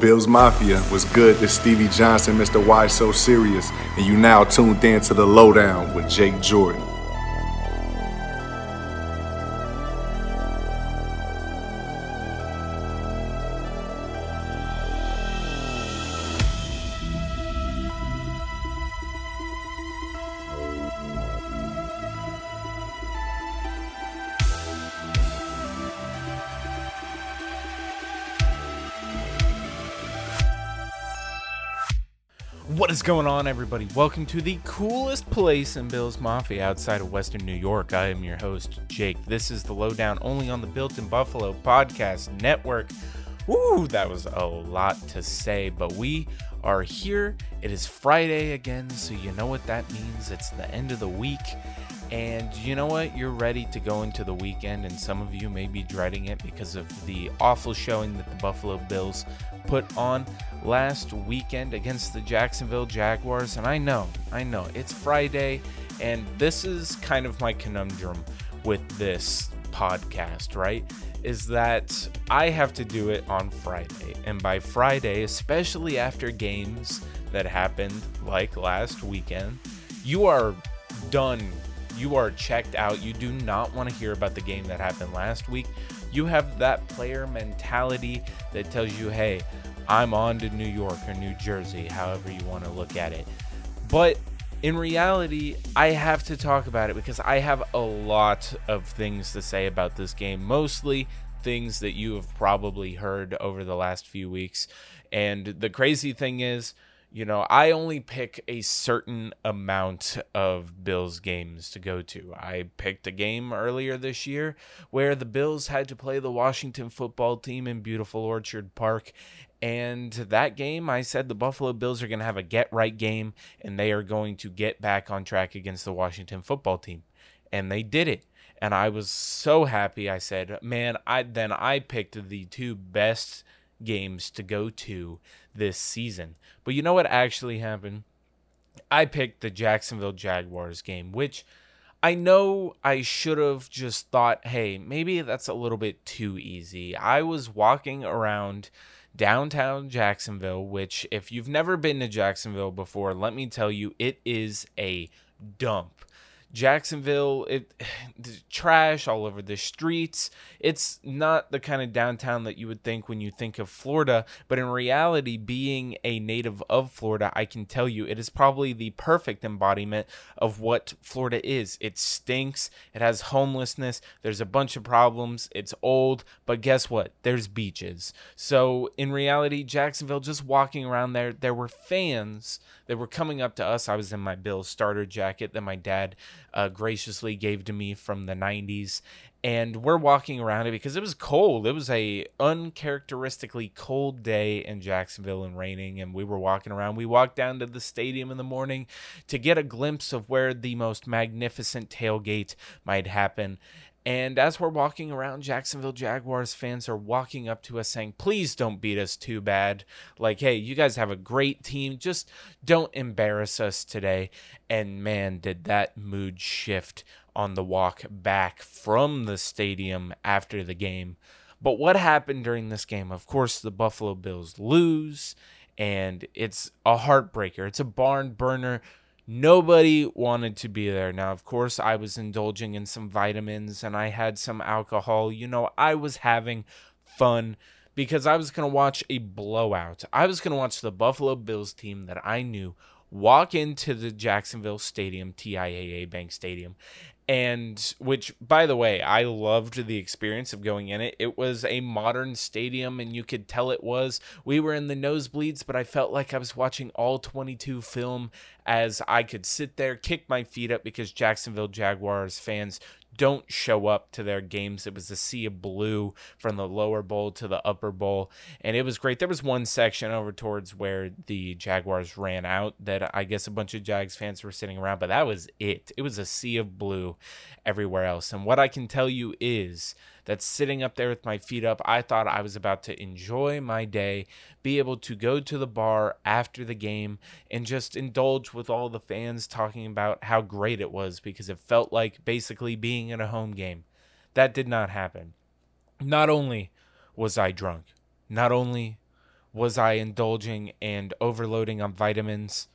Bills Mafia was good. This Stevie Johnson, Mr. Why So Serious, and you now tuned in to the Lowdown with Jake Jordan. Going on, everybody? Welcome to the coolest place in Bills Mafia outside of Western New York. I am your host, Jake. This is the Lowdown only on the Built in Buffalo podcast network. Ooh, that was a lot to say, but we are here. It is Friday again, so you know what that means. It's the end of the week. And you know what? You're ready to go into the weekend, and some of you may be dreading it because of the awful showing that the Buffalo Bills put on last weekend against the Jacksonville Jaguars. And I know, I know, it's Friday, and this is kind of my conundrum with this podcast, right? Is that I have to do it on Friday. And by Friday, especially after games that happened like last weekend, you are done. You are checked out. You do not want to hear about the game that happened last week. You have that player mentality that tells you, hey, I'm on to New York or New Jersey, however you want to look at it. But in reality, I have to talk about it because I have a lot of things to say about this game, mostly things that you have probably heard over the last few weeks. And the crazy thing is, you know, I only pick a certain amount of Bills games to go to. I picked a game earlier this year where the Bills had to play the Washington football team in beautiful Orchard Park. And that game, I said the Buffalo Bills are going to have a get right game and they are going to get back on track against the Washington football team. And they did it. And I was so happy. I said, man, I then I picked the two best games to go to this season. But you know what actually happened? I picked the Jacksonville Jaguars game, which I know I should have just thought, hey, maybe that's a little bit too easy. I was walking around downtown Jacksonville, which, if you've never been to Jacksonville before, let me tell you, it is a dump. Jacksonville, it trash all over the streets. It's not the kind of downtown that you would think when you think of Florida, but in reality, being a native of Florida, I can tell you it is probably the perfect embodiment of what Florida is. It stinks, it has homelessness, there's a bunch of problems, it's old, but guess what? There's beaches. So in reality, Jacksonville, just walking around there, there were fans that were coming up to us. I was in my Bill starter jacket that my dad uh, graciously gave to me from the 90s and we're walking around it because it was cold. It was a uncharacteristically cold day in jacksonville and raining. And we were walking around. We walked down to the stadium in the morning to get a glimpse of where the most magnificent tailgate might happen and as we're walking around, Jacksonville Jaguars fans are walking up to us saying, please don't beat us too bad. Like, hey, you guys have a great team. Just don't embarrass us today. And man, did that mood shift on the walk back from the stadium after the game. But what happened during this game? Of course, the Buffalo Bills lose, and it's a heartbreaker. It's a barn burner Nobody wanted to be there. Now, of course, I was indulging in some vitamins and I had some alcohol. You know, I was having fun because I was going to watch a blowout. I was going to watch the Buffalo Bills team that I knew walk into the Jacksonville Stadium, TIAA Bank Stadium, and which by the way i loved the experience of going in it. It was a modern stadium and you could tell it was. We were in the nosebleeds but i felt like i was watching all 22 film as i could sit there kick my feet up because jacksonville jaguars fans don't show up to their games. It was a sea of blue from the lower bowl to the upper bowl, and it was great. There was one section over towards where the Jaguars ran out that I guess a bunch of Jags fans were sitting around, but that was it. It was a sea of blue everywhere else. And what I can tell you is that sitting up there with my feet up, I thought I was about to enjoy my day, be able to go to the bar after the game and just indulge with all the fans talking about how great it was because it felt like basically being in a home game. That did not happen. Not only was I drunk, not only Was I indulging and overloading on vitamins?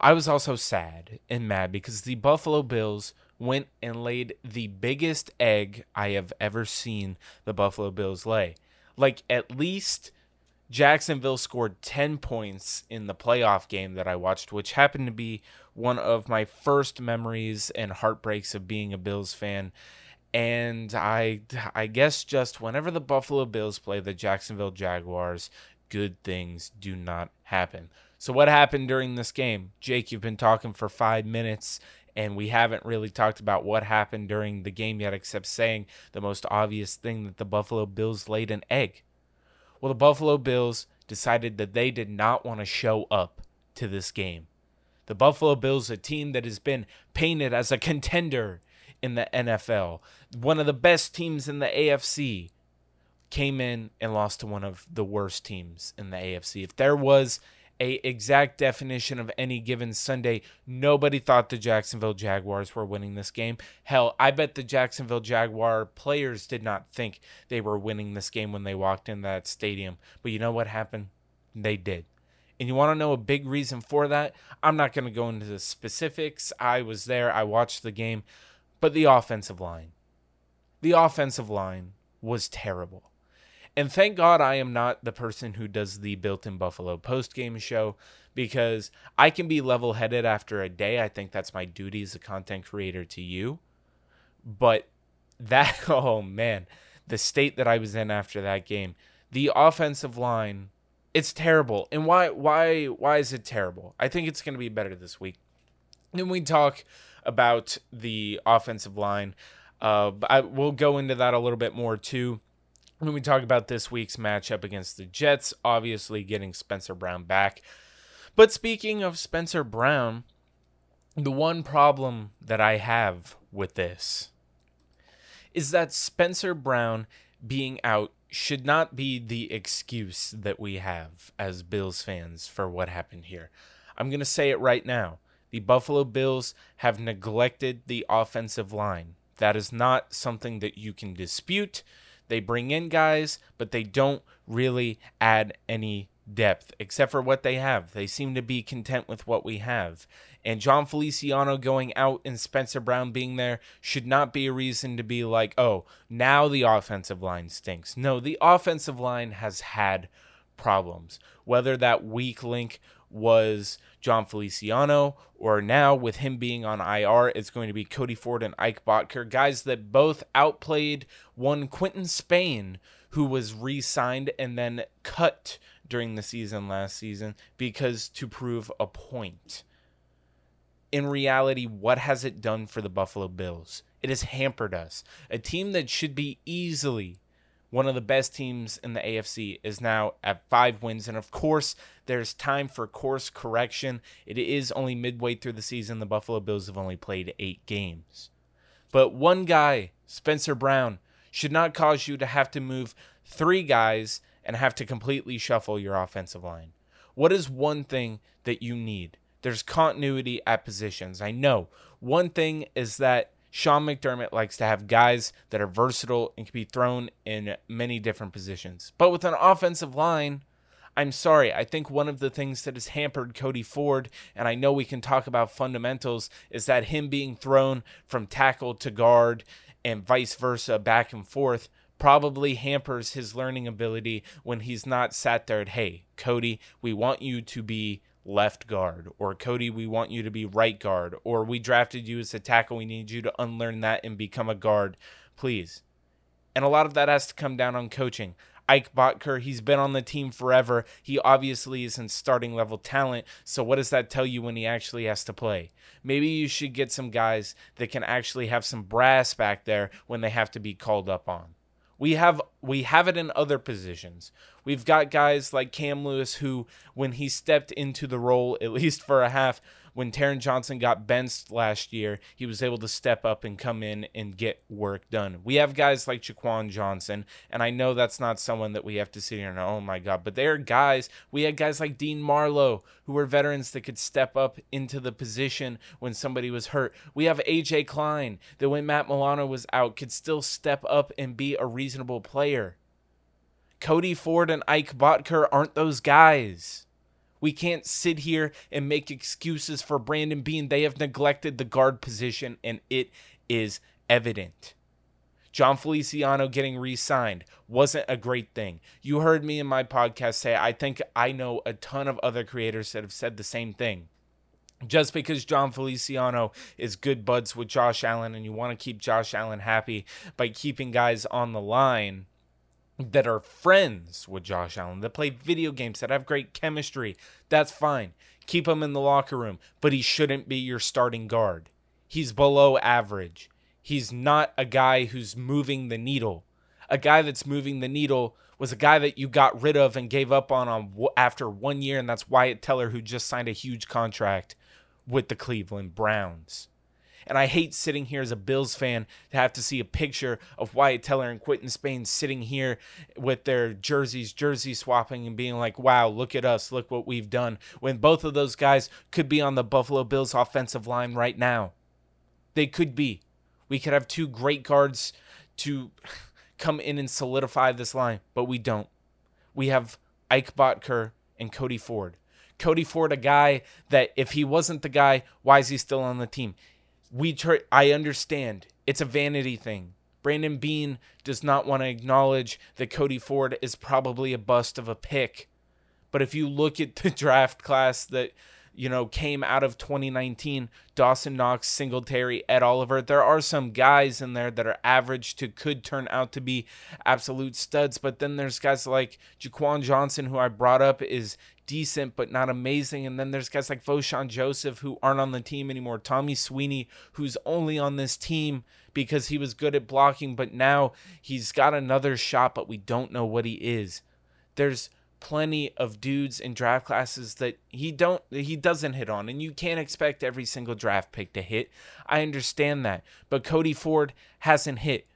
I was also sad and mad because the Buffalo Bills went and laid the biggest egg I have ever seen the Buffalo Bills lay. Like, at least Jacksonville scored 10 points in the playoff game that I watched, which happened to be one of my first memories and heartbreaks of being a Bills fan. And I I guess just whenever the Buffalo Bills play the Jacksonville Jaguars, good things do not happen. So what happened during this game? Jake, you've been talking for 5 minutes and we haven't really talked about what happened during the game yet except saying the most obvious thing that the Buffalo Bills laid an egg. Well, the Buffalo Bills decided that they did not want to show up to this game. The Buffalo Bills, a team that has been painted as a contender in the NFL, one of the best teams in the AFC, came in and lost to one of the worst teams in the AFC. If there was a exact definition of any given Sunday, nobody thought the Jacksonville Jaguars were winning this game. Hell, I bet the Jacksonville Jaguar players did not think they were winning this game when they walked in that stadium. But you know what happened? They did. And you want to know a big reason for that? I'm not going to go into the specifics. I was there, I watched the game, but the offensive line. The offensive line was terrible. And thank God I am not the person who does the Built in Buffalo post game show because I can be level headed after a day. I think that's my duty as a content creator to you. But that, oh man, the state that I was in after that game, the offensive line, it's terrible. And why, why, why is it terrible? I think it's going to be better this week. Then we talk about the offensive line. Uh, I, we'll go into that a little bit more too when we talk about this week's matchup against the Jets, obviously getting Spencer Brown back. But speaking of Spencer Brown, the one problem that I have with this is that Spencer Brown being out should not be the excuse that we have as Bills fans for what happened here. I'm going to say it right now. The Buffalo Bills have neglected the offensive line. That is not something that you can dispute. They bring in guys, but they don't really add any depth except for what they have. They seem to be content with what we have. And John Feliciano going out and Spencer Brown being there should not be a reason to be like, oh, now the offensive line stinks. No, the offensive line has had problems. Whether that weak link was John Feliciano, or now with him being on IR, it's going to be Cody Ford and Ike Boettger, guys that both outplayed one Quinton Spain, who was re signed and then cut during the season last season because to prove a point. In reality, what has it done for the Buffalo Bills? It has hampered us. A team that should be easily one of the best teams in the AFC, is now at five wins. And of course, there's time for course correction. It is only midway through the season. The Buffalo Bills have only played eight games. But one guy, Spencer Brown, should not cause you to have to move three guys and have to completely shuffle your offensive line. What is one thing that you need? There's continuity at positions. I know. One thing is that Sean McDermott likes to have guys that are versatile and can be thrown in many different positions. But with an offensive line, I'm sorry. I think one of the things that has hampered Cody Ford, and I know we can talk about fundamentals, is that him being thrown from tackle to guard and vice versa back and forth probably hampers his learning ability when he's not sat there at, hey, Cody, we want you to be left guard, or Cody, we want you to be right guard, or we drafted you as a tackle, we need you to unlearn that and become a guard, please. And a lot of that has to come down on coaching. Ike Boettger, he's been on the team forever. He obviously isn't starting level talent. So, what does that tell you when he actually has to play? Maybe you should get some guys that can actually have some brass back there when they have to be called up on. We have we have it in other positions. We've got guys like Cam Lewis who when he stepped into the role at least for a half when Taron Johnson got benched last year, he was able to step up and come in and get work done. We have guys like Jaquan Johnson, and I know that's not someone that we have to sit here and oh my god, but they are guys. We had guys like Dean Marlowe who were veterans that could step up into the position when somebody was hurt. We have AJ Klein that when Matt Milano was out could still step up and be a reasonable player Cody Ford and Ike Boettger aren't those guys. We can't sit here and make excuses for Brandon Beane. They have neglected the guard position, and it is evident. John Feliciano getting re signed wasn't a great thing. You heard me in my podcast say, I think I know a ton of other creators that have said the same thing. Just because John Feliciano is good buds with Josh Allen and you want to keep Josh Allen happy by keeping guys on the line that are friends with Josh Allen, that play video games, that have great chemistry, that's fine. Keep him in the locker room, but he shouldn't be your starting guard. He's below average. He's not a guy who's moving the needle. A guy that's moving the needle was a guy that you got rid of and gave up on, on after one year, and that's Wyatt Teller, who just signed a huge contract with the Cleveland Browns. And I hate sitting here as a Bills fan to have to see a picture of Wyatt Teller and Quinton Spain sitting here with their jerseys, jersey swapping, and being like, wow, look at us, look what we've done. When both of those guys could be on the Buffalo Bills offensive line right now. They could be. We could have two great guards to come in and solidify this line, but we don't. We have Ike Boettger and Cody Ford. Cody Ford, a guy that if he wasn't the guy, why is he still on the team? We try, I understand it's a vanity thing. Brandon Beane does not want to acknowledge that Cody Ford is probably a bust of a pick. But if you look at the draft class that you know, came out of 2019, Dawson Knox, Singletary, Ed Oliver. There are some guys in there that are average to could turn out to be absolute studs, but then there's guys like Jaquan Johnson, who I brought up is decent but not amazing. And then there's guys like Vosean Joseph who aren't on the team anymore. Tommy Sweeney, who's only on this team because he was good at blocking, but now he's got another shot, but we don't know what he is. There's plenty of dudes in draft classes that he don't he doesn't hit on and you can't expect every single draft pick to hit. I understand that. But Cody Ford hasn't hit.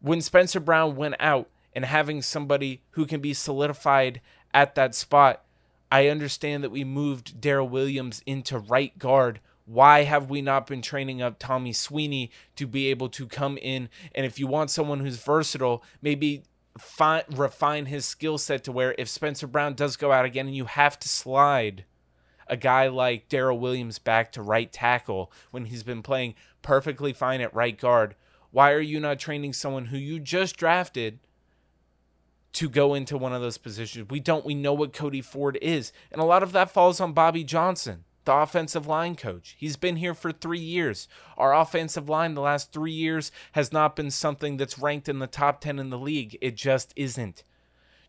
When Spencer Brown went out and having somebody who can be solidified at that spot, I understand that we moved Daryl Williams into right guard. Why have we not been training up Tommy Sweeney to be able to come in? And if you want someone who's versatile, maybe fi- refine his skill set to where if Spencer Brown does go out again and you have to slide a guy like Daryl Williams back to right tackle when he's been playing perfectly fine at right guard, why are you not training someone who you just drafted to go into one of those positions? We don't. We know what Cody Ford is. And a lot of that falls on Bobby Johnson the offensive line coach. He's been here for three years. Our offensive line the last three years has not been something that's ranked in the top 10 in the league. It just isn't.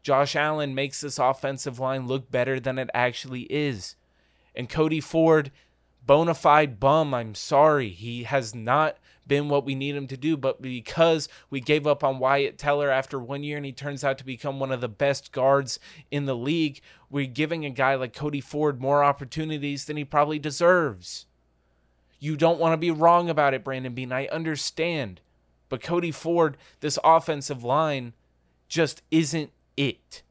Josh Allen makes this offensive line look better than it actually is. And Cody Ford, bona fide bum, I'm sorry. He has not been what we need him to do. But because we gave up on Wyatt Teller after one year and he turns out to become one of the best guards in the league, we're giving a guy like Cody Ford more opportunities than he probably deserves. You don't want to be wrong about it, Brandon Beane. I understand. But Cody Ford, this offensive line, just isn't it.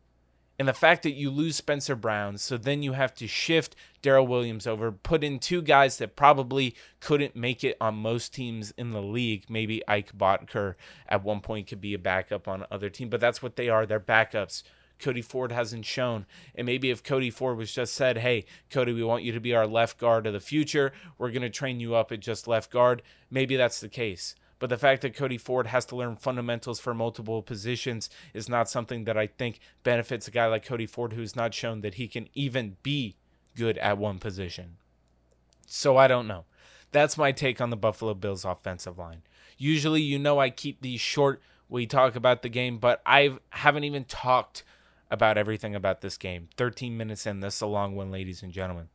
And the fact that you lose Spencer Brown, so then you have to shift Daryl Williams over, put in two guys that probably couldn't make it on most teams in the league. Maybe Ike Boettger at one point could be a backup on other team, but that's what they are. They're backups. Cody Ford hasn't shown. And maybe if Cody Ford was just said, hey, Cody, we want you to be our left guard of the future, we're going to train you up at just left guard, maybe that's the case. But the fact that Cody Ford has to learn fundamentals for multiple positions is not something that I think benefits a guy like Cody Ford who's not shown that he can even be good at one position. So I don't know. That's my take on the Buffalo Bills offensive line. Usually, you know, I keep these short. We talk about the game, but I haven't even talked about everything about this game. 13 minutes in, this a long one, ladies and gentlemen.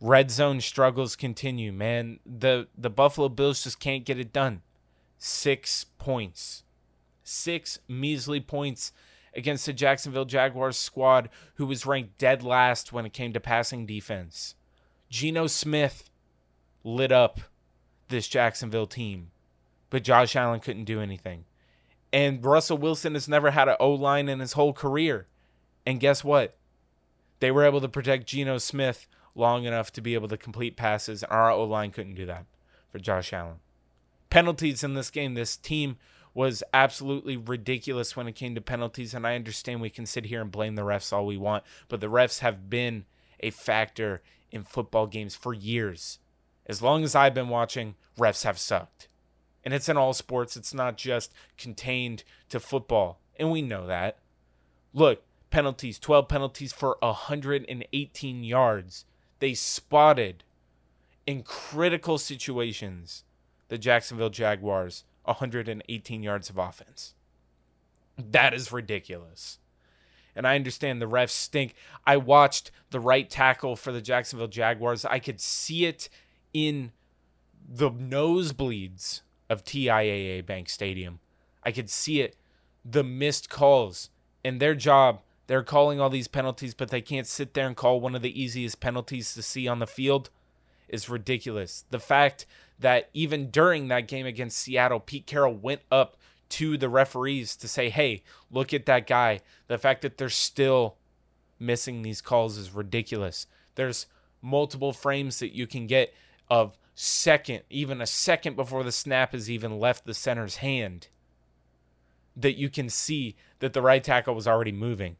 Red zone struggles continue, man. The the Buffalo Bills just can't get it done six points. Six measly points against the Jacksonville Jaguars squad, who was ranked dead last when it came to passing defense. Geno Smith lit up this Jacksonville team, but Josh Allen couldn't do anything. And Russell Wilson has never had an O line in his whole career. And guess what? They were able to protect Geno Smith long enough to be able to complete passes. and Our O line couldn't do that for Josh Allen penalties in this game. This team was absolutely ridiculous when it came to penalties. And I understand we can sit here and blame the refs all we want, but the refs have been a factor in football games for years. As long as I've been watching, refs have sucked. And it's in all sports, it's not just contained to football. And we know that. Look, penalties 12 penalties for 118 yards. They spotted in critical situations the Jacksonville Jaguars 118 yards of offense. That is ridiculous. And I understand the refs stink. I watched the right tackle for the Jacksonville Jaguars. I could see it in the nosebleeds of TIAA Bank Stadium. I could see it, the missed calls. And their job, they're calling all these penalties, but they can't sit there and call one of the easiest penalties to see on the field is ridiculous. The fact that even during that game against Seattle, Pete Carroll went up to the referees to say, hey, look at that guy. The fact that they're still missing these calls is ridiculous. There's multiple frames that you can get of second, even a second before the snap has even left the center's hand, that you can see that the right tackle was already moving.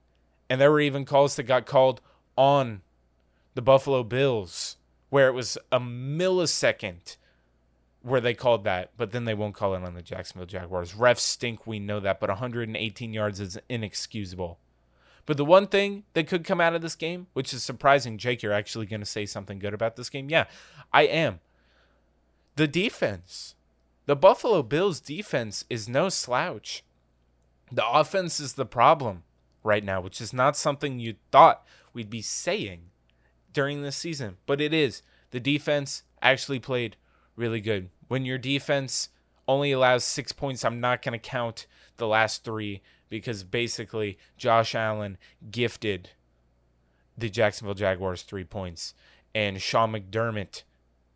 And there were even calls that got called on the Buffalo Bills where it was a millisecond where they called that, but then they won't call it on the Jacksonville Jaguars. Refs stink, we know that, but 118 yards is inexcusable. But the one thing that could come out of this game, which is surprising, Jake, you're actually going to say something good about this game? Yeah, I am. The defense. The Buffalo Bills defense is no slouch. The offense is the problem right now, which is not something you thought we'd be saying during this season, but it is. The defense actually played really good. When your defense only allows six points, I'm not going to count the last three because basically Josh Allen gifted the Jacksonville Jaguars three points, and Sean McDermott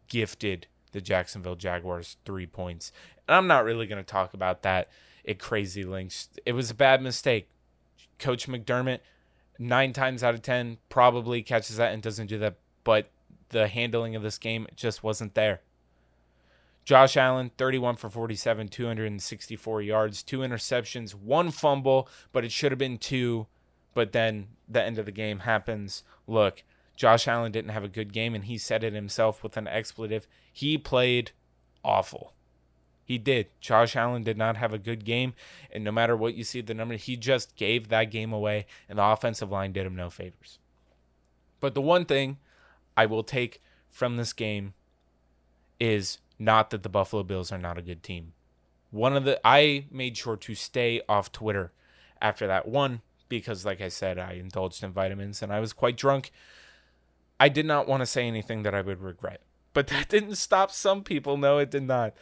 gifted the Jacksonville Jaguars three points. And I'm not really going to talk about that at crazy lengths. It was a bad mistake. Coach McDermott, nine times out of 10, probably catches that and doesn't do that. But the handling of this game just wasn't there. Josh Allen, 31 for 47, 264 yards, two interceptions, one fumble, but it should have been two. But then the end of the game happens. Look, Josh Allen didn't have a good game, and he said it himself with an expletive. He played awful. He did. Josh Allen did not have a good game, and no matter what you see the number, he just gave that game away, and the offensive line did him no favors. But the one thing I will take from this game is not that the Buffalo Bills are not a good team. One of the I made sure to stay off Twitter after that one because like I said I indulged in vitamins and I was quite drunk. I did not want to say anything that I would regret. But that didn't stop some people. No, it did not.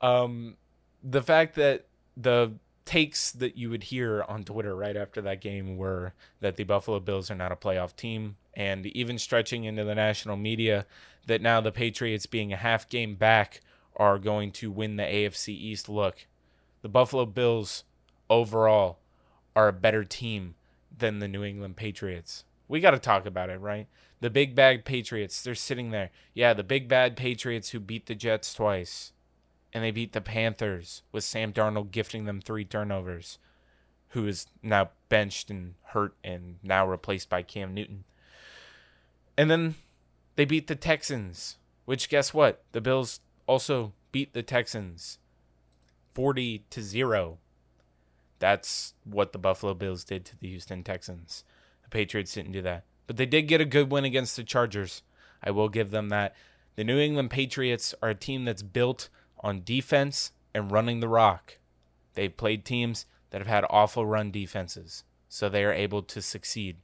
Um, the fact that the takes that you would hear on Twitter right after that game were that the Buffalo Bills are not a playoff team, and even stretching into the national media that now the Patriots, being a half game back, are going to win the AFC East. Look, the Buffalo Bills overall are a better team than the New England Patriots. We got to talk about it, right? The big bad Patriots, they're sitting there. Yeah, the big bad Patriots who beat the Jets twice. And they beat the Panthers with Sam Darnold gifting them three turnovers, who is now benched and hurt and now replaced by Cam Newton. And then they beat the Texans, which guess what? The Bills also beat the Texans 40 to 0. That's what the Buffalo Bills did to the Houston Texans. The Patriots didn't do that. But they did get a good win against the Chargers. I will give them that. The New England Patriots are a team that's built on defense and running the rock. They've played teams that have had awful run defenses, so they are able to succeed.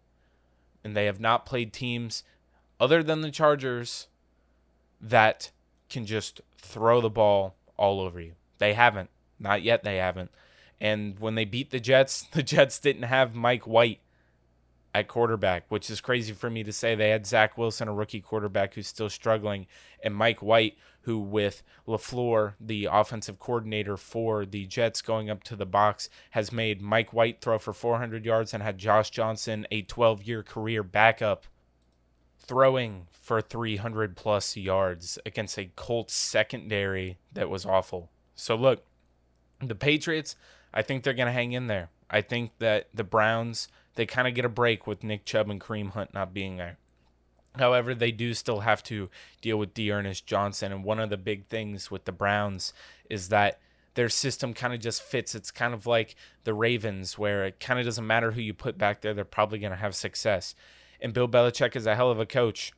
And they have not played teams other than the Chargers that can just throw the ball all over you. They haven't. Not yet, they haven't. And when they beat the Jets, the Jets didn't have Mike White at quarterback, which is crazy for me to say. They had Zach Wilson, a rookie quarterback who's still struggling, and Mike White, who with LaFleur, the offensive coordinator for the Jets, going up to the box, has made Mike White throw for 400 yards and had Josh Johnson, a 12 year career backup, throwing for 300 plus yards against a Colts secondary that was awful. So look, The Patriots, I think they're going to hang in there. I think that the Browns, they kind of get a break with Nick Chubb and Kareem Hunt not being there. However, they do still have to deal with D'Ernest Johnson. And one of the big things with the Browns is that their system kind of just fits. It's kind of like the Ravens, where it kind of doesn't matter who you put back there, they're probably going to have success. And Bill Belichick is a hell of a coach,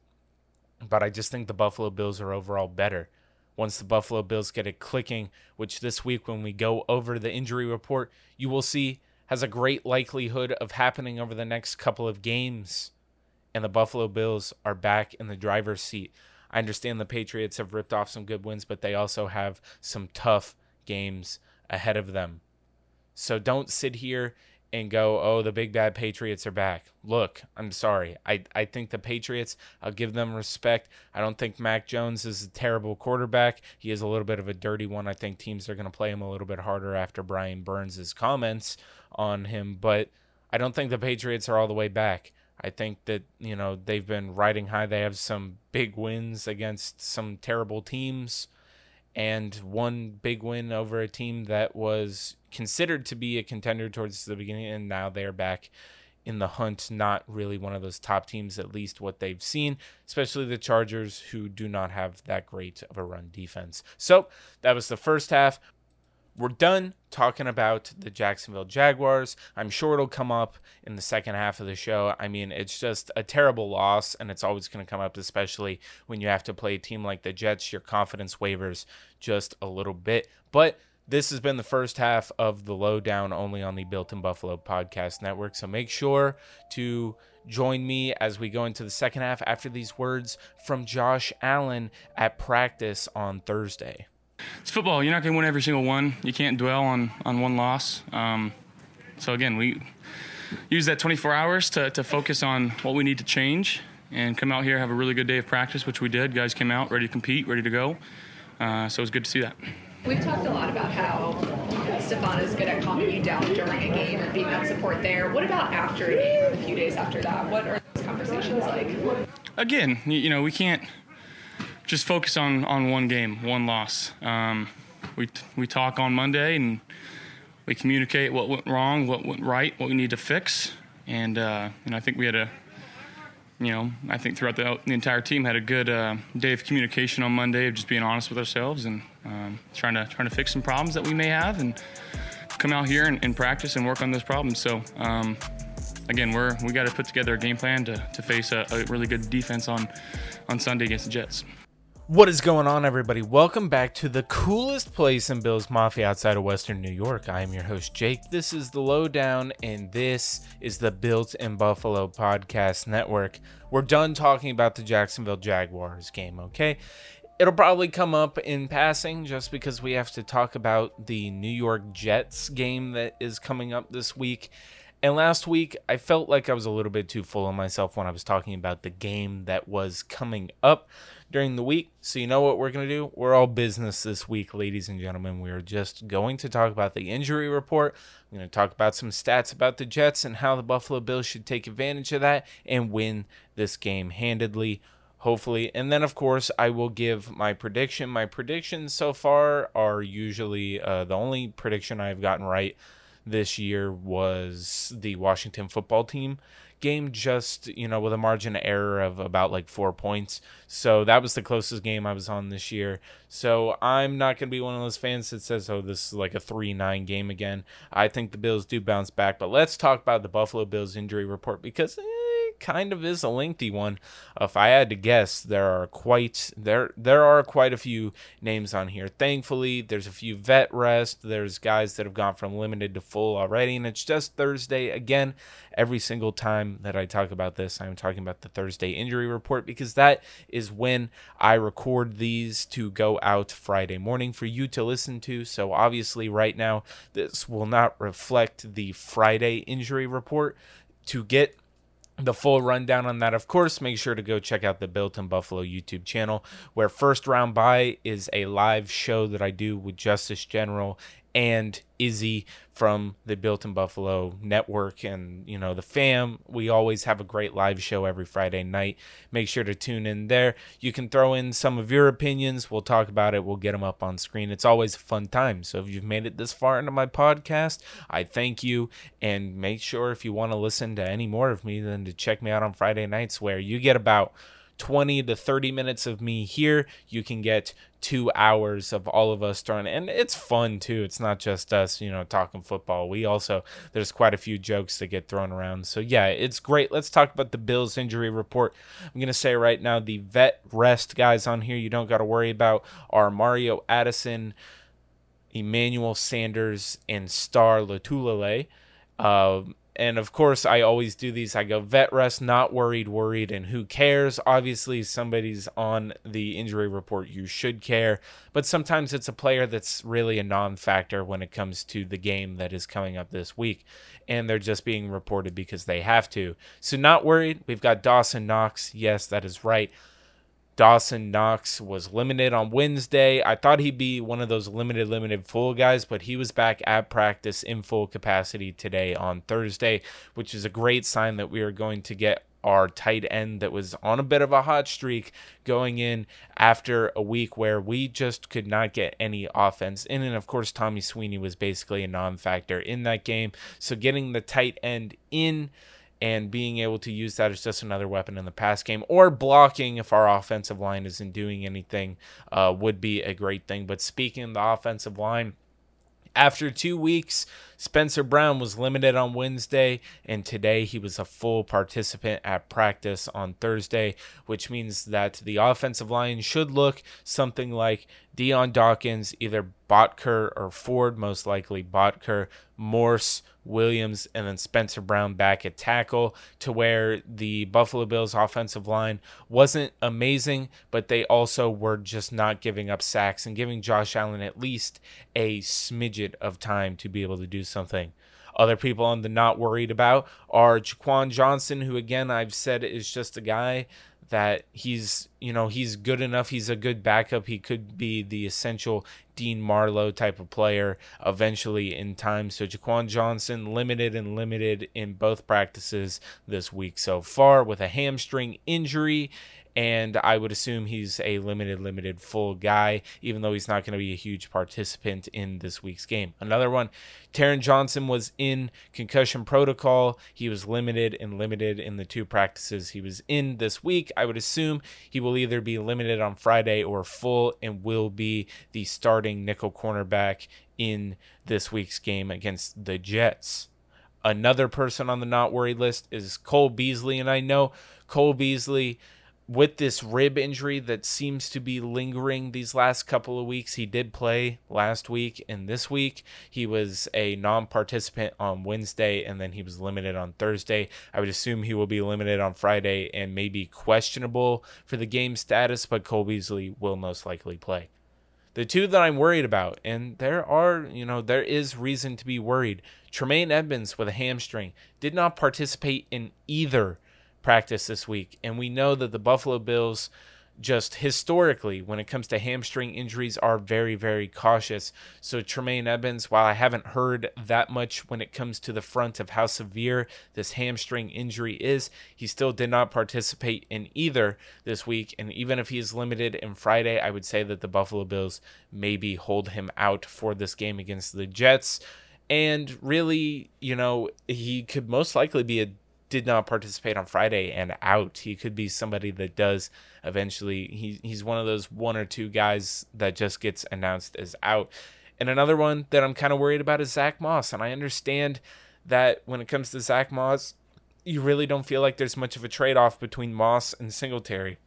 but I just think the Buffalo Bills are overall better. Once the Buffalo Bills get it clicking, which this week, when we go over the injury report, you will see has a great likelihood of happening over the next couple of games. And the Buffalo Bills are back in the driver's seat. I understand the Patriots have ripped off some good wins, but they also have some tough games ahead of them. So don't sit here and go, oh, the big bad Patriots are back. Look, I'm sorry. I, I think the Patriots, I'll give them respect. I don't think Mac Jones is a terrible quarterback. He is a little bit of a dirty one. I think teams are going to play him a little bit harder after Brian Burns' comments on him, but I don't think the Patriots are all the way back. I think that, you know, they've been riding high. They have some big wins against some terrible teams and one big win over a team that was considered to be a contender towards the beginning, and now they're back in the hunt. Not really one of those top teams, at least what they've seen, especially the Chargers, who do not have that great of a run defense. So that was the first half we're done talking about the Jacksonville Jaguars. I'm sure it'll come up in the second half of the show. I mean, it's just a terrible loss, and it's always going to come up, especially when you have to play a team like the Jets. Your confidence wavers just a little bit. But this has been the first half of the lowdown only on the Built in Buffalo podcast network. So make sure to join me as we go into the second half after these words from Josh Allen at practice on Thursday it's football. You're not going to win every single one. You can't dwell on on one loss. Um, so again, we use that 24 hours to to focus on what we need to change and come out here have a really good day of practice, which we did. Guys came out ready to compete, ready to go. Uh, so it was good to see that. We've talked a lot about how Stefon is good at calming you down during a game and being that support there. What about after a game, a few days after that? What are those conversations like? Again, you know, we can't just focus on, on one game, one loss. Um, we, we talk on Monday and we communicate what went wrong, what went right, what we need to fix. And, uh, and I think we had a, you know, I think throughout the, the entire team had a good uh, day of communication on Monday of just being honest with ourselves and um, trying to trying to fix some problems that we may have and come out here and, and practice and work on those problems. So um, again, we're we got to put together a game plan to, to face a, a really good defense on on Sunday against the Jets. What is going on, everybody? Welcome back to the coolest place in Bills Mafia outside of Western New York. I am your host, Jake. This is The Lowdown, and this is the Built in Buffalo Podcast Network. We're done talking about the Jacksonville Jaguars game, okay? It'll probably come up in passing just because we have to talk about the New York Jets game that is coming up this week. And last week, I felt like I was a little bit too full of myself when I was talking about the game that was coming up during the week. So, you know what we're going to do? We're all business this week, ladies and gentlemen. We are just going to talk about the injury report. I'm going to talk about some stats about the Jets and how the Buffalo Bills should take advantage of that and win this game handedly, hopefully. And then, of course, I will give my prediction. My predictions so far are usually uh, the only prediction I've gotten right this year was the Washington football team game just you know with a margin of error of about like four points. So that was the closest game i was on this year. So i'm not going to be one of those fans that says oh this is like a 3-9 game again. I think the bills do bounce back but let's talk about the buffalo bills injury report because eh, kind of is a lengthy one. If I had to guess, there are quite there there are quite a few names on here. Thankfully, there's a few vet rest. There's guys that have gone from limited to full already, and it's just Thursday again. Every single time that I talk about this, I'm talking about the Thursday injury report because that is when I record these to go out Friday morning for you to listen to. So obviously, right now, this will not reflect the Friday injury report. To get the full rundown on that, of course, make sure to go check out the Built in Buffalo YouTube channel, where First Round By is a live show that I do with Justice General and Izzy from the Built in Buffalo network and you know the fam. We always have a great live show every Friday night. Make sure to tune in there. You can throw in some of your opinions. We'll talk about it. We'll get them up on screen. It's always a fun time. So if you've made it this far into my podcast, I thank you and make sure if you want to listen to any more of me then to check me out on Friday nights where you get about 20 to 30 minutes of me here. You can get two hours of all of us throwing, and it's fun too. It's not just us, you know, talking football. We also, there's quite a few jokes that get thrown around. So, yeah, it's great. Let's talk about the Bills injury report. I'm going to say right now the vet rest guys on here you don't got to worry about are Mario Addison, Emmanuel Sanders, and Star Lotulelei. Uh, and of course i always do these. I go vet rest not worried worried and who cares? Obviously somebody's on the injury report you should care. But sometimes it's a player that's really a non-factor when it comes to the game that is coming up this week and they're just being reported because they have to. So not worried. We've got dawson knox. Yes that is right Dawson Knox was limited on Wednesday. I thought he'd be one of those limited, limited full guys, but he was back at practice in full capacity today on Thursday, which is a great sign that we are going to get our tight end that was on a bit of a hot streak going in after a week where we just could not get any offense in. And of course, Tommy Sweeney was basically a non factor in that game. So getting the tight end in and being able to use that as just another weapon in the pass game or blocking if our offensive line isn't doing anything uh, would be a great thing. But speaking of the offensive line, after two weeks, Spencer Brown was limited on Wednesday, and today he was a full participant at practice on Thursday, which means that the offensive line should look something like Dion Dawkins, either Boettger or Ford, most likely Boettger, Morse, Williams, and then Spencer Brown back at tackle, to where the Buffalo Bills offensive line wasn't amazing, but they also were just not giving up sacks and giving Josh Allen at least a smidget of time to be able to do something. Other people I'm not worried about are Jaquan Johnson, who again I've said is just a guy that he's you know he's good enough. He's a good backup. He could be the essential Dean Marlowe type of player eventually in time. So Jaquan Johnson limited and limited in both practices this week so far with a hamstring injury and I would assume he's a limited, limited full guy, even though he's not going to be a huge participant in this week's game. Another one, Taron Johnson was in concussion protocol. He was limited and limited in the two practices he was in this week. I would assume he will either be limited on Friday or full and will be the starting nickel cornerback in this week's game against the Jets. Another person on the not worried list is Cole Beasley, and I know Cole Beasley with this rib injury that seems to be lingering these last couple of weeks. He did play last week and this week. He was a non participant on Wednesday and then he was limited on Thursday. I would assume he will be limited on Friday and maybe questionable for the game status, but Cole Beasley will most likely play. The two that I'm worried about, and there are, you know, there is reason to be worried. Tremaine Edmunds with a hamstring did not participate in either practice this week. And we know that the Buffalo Bills, just historically, when it comes to hamstring injuries, are very, very cautious. So, Tremaine Edmunds, while I haven't heard that much when it comes to the front of how severe this hamstring injury is, he still did not participate in either this week. And even if he is limited in Friday, I would say that the Buffalo Bills maybe hold him out for this game against the Jets. And really, you know, he could most likely be a did not participate on Friday and out. He could be somebody that does eventually. He, he's one of those one or two guys that just gets announced as out. And another one that I'm kind of worried about is Zach Moss. And I understand that when it comes to Zach Moss, you really don't feel like there's much of a trade off between Moss and Singletary.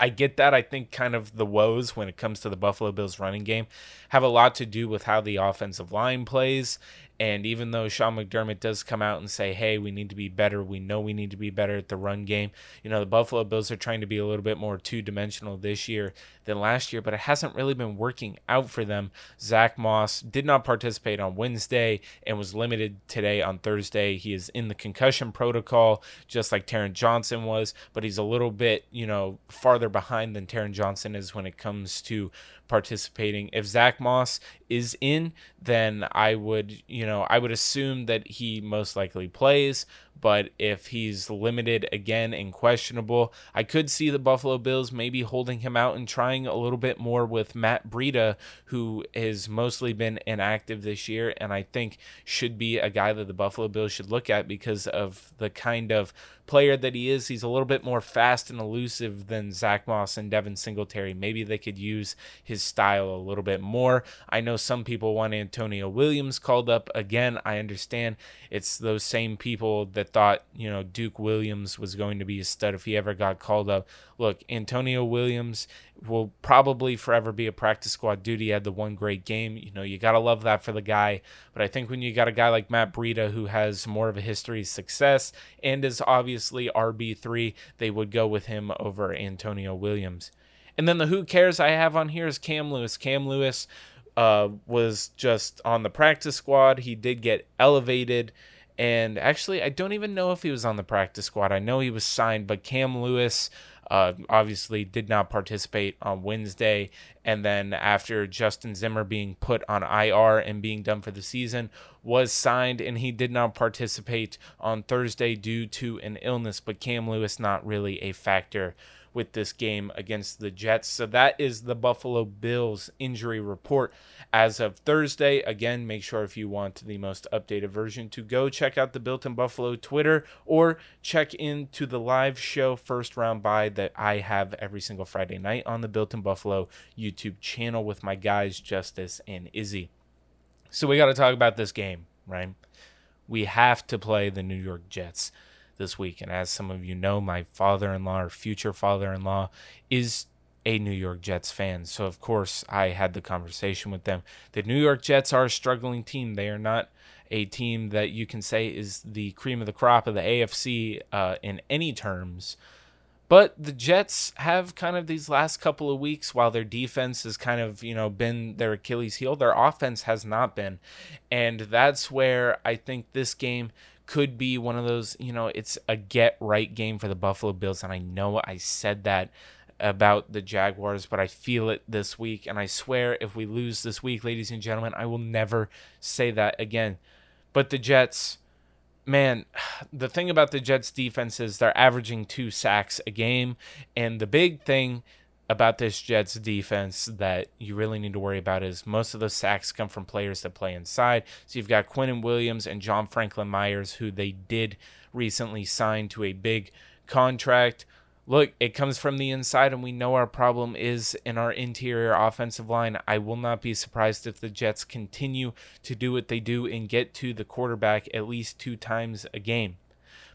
I get that. I think kind of the woes when it comes to the Buffalo Bills running game have a lot to do with how the offensive line plays And even though Sean McDermott does come out and say, hey, we need to be better, we know we need to be better at the run game. You know, the Buffalo Bills are trying to be a little bit more two dimensional this year than last year, but it hasn't really been working out for them. Zach Moss did not participate on Wednesday and was limited today on Thursday. He is in the concussion protocol, just like Taron Johnson was, but he's a little bit, you know, farther behind than Taron Johnson is when it comes to participating. If Zach Moss is in, then I would, you know, I would assume that he most likely plays. But if he's limited again and questionable, I could see the Buffalo Bills maybe holding him out and trying a little bit more with Matt Breida, who has mostly been inactive this year, and I think should be a guy that the Buffalo Bills should look at because of the kind of player that he is. He's a little bit more fast and elusive than Zach Moss and Devin Singletary. Maybe they could use his style a little bit more. I know some people want Antonio Williams called up. Again, I understand it's those same people that thought, you know, Duke Williams was going to be a stud if he ever got called up. Look, Antonio Williams will probably forever be a practice squad dude. He had the one great game. You know, you got to love that for the guy. But I think when you got a guy like Matt Breida who has more of a history of success and is obviously RB3, they would go with him over Antonio Williams. And then the who cares I have on here is Cam Lewis. Cam Lewis uh, was just on the practice squad. He did get elevated. And actually, I don't even know if he was on the practice squad. I know he was signed, but Cam Lewis uh, obviously did not participate on Wednesday. And then after Justin Zimmer being put on IR and being done for the season, was signed and he did not participate on Thursday due to an illness. But Cam Lewis not really a factor with this game against the Jets. So that is the Buffalo Bills injury report as of Thursday. Again, make sure if you want the most updated version to go check out the Built in Buffalo Twitter or check into the live show first round by that I have every single Friday night on the Built in Buffalo YouTube channel with my guys Justice and Izzy. So we got to talk about this game, right? We have to play the New York Jets this week. And as some of you know, my father in law or future father in law is a New York Jets fan. So, of course, I had the conversation with them. The New York Jets are a struggling team. They are not a team that you can say is the cream of the crop of the AFC uh, in any terms. But the Jets have kind of these last couple of weeks, while their defense has kind of, you know, been their Achilles heel, their offense has not been. And that's where I think this game could be one of those, you know, it's a get right game for the Buffalo Bills. And I know I said that about the Jaguars, but I feel it this week. And I swear if we lose this week, ladies and gentlemen, I will never say that again. But the Jets, man, the thing about the Jets defense is they're averaging two sacks a game. And the big thing about this Jets defense that you really need to worry about is most of those sacks come from players that play inside. So you've got Quinnen Williams and John Franklin Myers, who they did recently sign to a big contract. Look, it comes from the inside, and we know our problem is in our interior offensive line. I will not be surprised if the Jets continue to do what they do and get to the quarterback at least two times a game.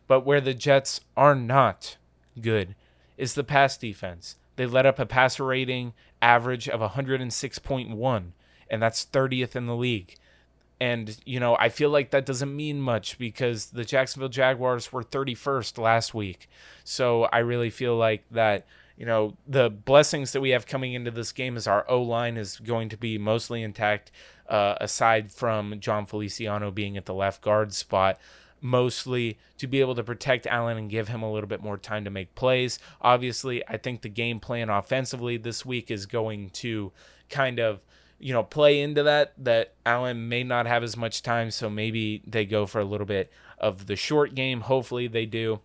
But where the Jets are not good is the pass defense. They let up a passer rating average of 106.1, and that's 30th in the league. And, you know, I feel like that doesn't mean much because the Jacksonville Jaguars were 31st last week. So I really feel like that, you know, the blessings that we have coming into this game is our O line is going to be mostly intact, uh, aside from Jon Feliciano being at the left guard spot mostly to be able to protect Allen and give him a little bit more time to make plays. Obviously, I think the game plan offensively this week is going to kind of you know play into that that Allen may not have as much time so maybe they go for a little bit of the short game. Hopefully they do.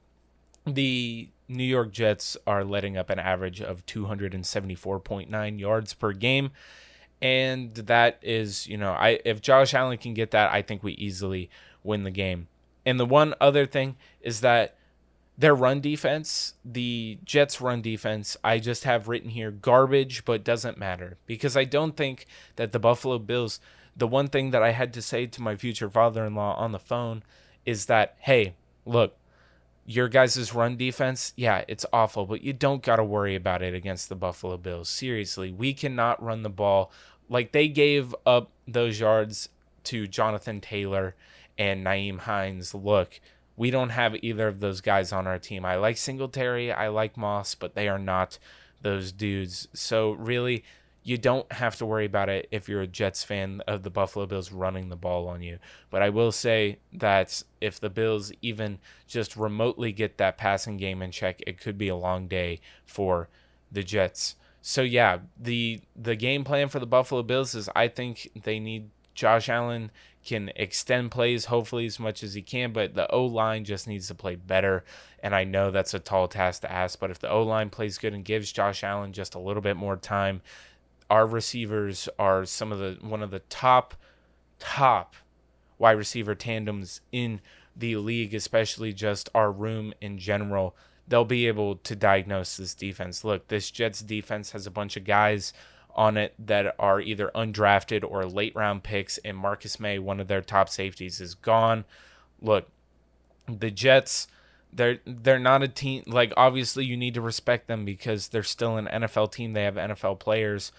The New York Jets are letting up an average of 274.9 yards per game and that is you know I if Josh Allen can get that I think we easily win the game and the one other thing is that their run defense, the Jets' run defense, I just have written here garbage, but doesn't matter because I don't think that the Buffalo Bills. The one thing that I had to say to my future father-in-law on the phone is that, hey, look, your guys' run defense, yeah, it's awful, but you don't got to worry about it against the Buffalo Bills. Seriously, we cannot run the ball like they gave up those yards to Jonathan Taylor and Nyheim Hines, look, we don't have either of those guys on our team. I like Singletary, I like Moss, but they are not those dudes. So really, you don't have to worry about it if you're a Jets fan of the Buffalo Bills running the ball on you. But I will say that if the Bills even just remotely get that passing game in check, it could be a long day for the Jets. So yeah, the the game plan for the Buffalo Bills is I think they need Josh Allen can extend plays hopefully as much as he can, but the O line just needs to play better. And I know that's a tall task to ask, but if the O line plays good and gives Josh Allen just a little bit more time, our receivers are some of the one of the top top wide receiver tandems in the league, especially just our room in general. They'll be able to diagnose this defense. Look, this Jets defense has a bunch of guys on it that are either undrafted or late round picks, and Marcus Maye, one of their top safeties, is gone. Look, the Jets they're they're not a team like obviously you need to respect them because they're still an NFL team. They have NFL players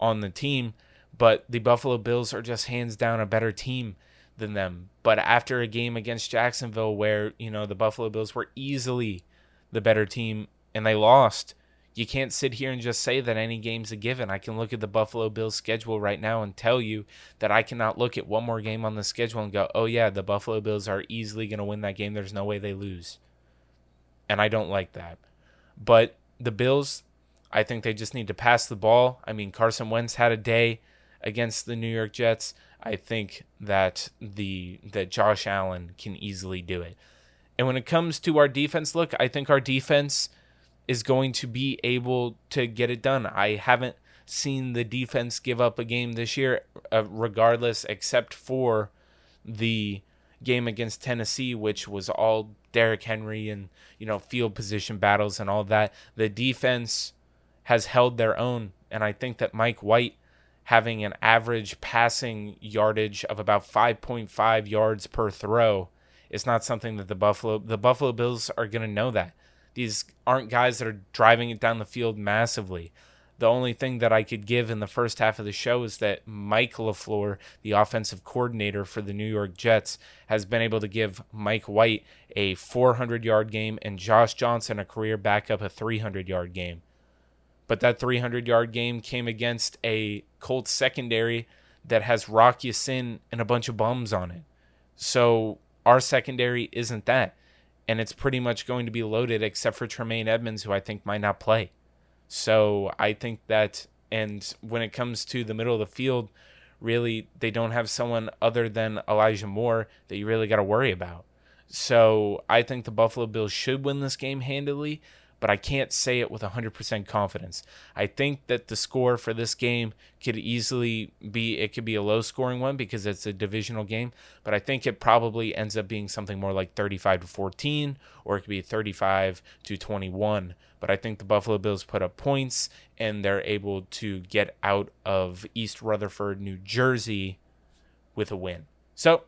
on the team, but the Buffalo Bills are just hands down a better team than them. But after a game against Jacksonville where, you know, the Buffalo Bills were easily the better team and they lost, you can't sit here and just say that any game's a given. I can look at the Buffalo Bills schedule right now and tell you that I cannot look at one more game on the schedule and go, "Oh yeah, the Buffalo Bills are easily going to win that game. There's no way they lose." And I don't like that. But the Bills I think they just need to pass the ball. I mean, Carson Wentz had a day against the New York Jets. I think that the that Josh Allen can easily do it. And when it comes to our defense, look, I think our defense is going to be able to get it done. I haven't seen the defense give up a game this year, uh, regardless, except for the game against Tennessee, which was all Derrick Henry and you know field position battles and all that. The defense has held their own. And I think that Mike White having an average passing yardage of about 5.5 yards per throw is not something that the Buffalo the Buffalo Bills are going to know that. These aren't guys that are driving it down the field massively. The only thing that I could give in the first half of the show is that Mike LaFleur, the offensive coordinator for the New York Jets, has been able to give Mike White a 400 yard game and Josh Johnson, a career backup, a 300 yard game. But that 300 yard game came against a Colts secondary that has Rock Ya-Sin and a bunch of bums on it. So our secondary isn't that. And it's pretty much going to be loaded except for Tremaine Edmunds, who I think might not play. So I think that, and when it comes to the middle of the field, really, they don't have someone other than Elijah Moore that you really got to worry about. So I think the Buffalo Bills should win this game handily but I can't say it with 100% confidence. I think that the score for this game could easily be it could be a low scoring one because it's a divisional game, but I think it probably ends up being something more like 35 to 14 or it could be 35 to 21. But I think the Buffalo Bills put up points and they're able to get out of East Rutherford, New Jersey with a win. So,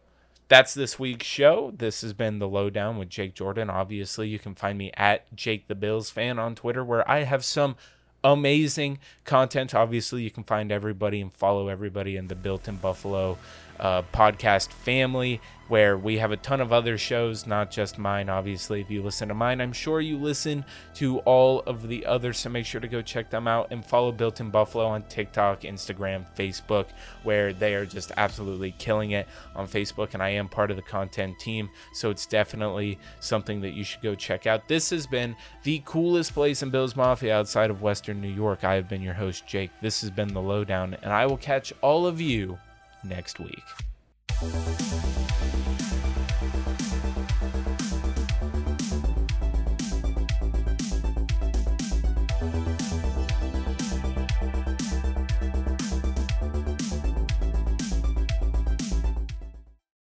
that's this week's show. This has been the lowdown with Jake Jordan. Obviously, you can find me at Jake the Bills fan on Twitter, where I have some amazing content. Obviously, you can find everybody and follow everybody in the Built in Buffalo uh, podcast family where we have a ton of other shows, not just mine. Obviously, if you listen to mine, I'm sure you listen to all of the others. So make sure to go check them out and follow Built in Buffalo on TikTok, Instagram, Facebook, where they are just absolutely killing it on Facebook. And I am part of the content team. So it's definitely something that you should go check out. This has been the coolest place in Bills Mafia outside of Western New York. I have been your host, Jake. This has been The Lowdown, and I will catch all of you next week.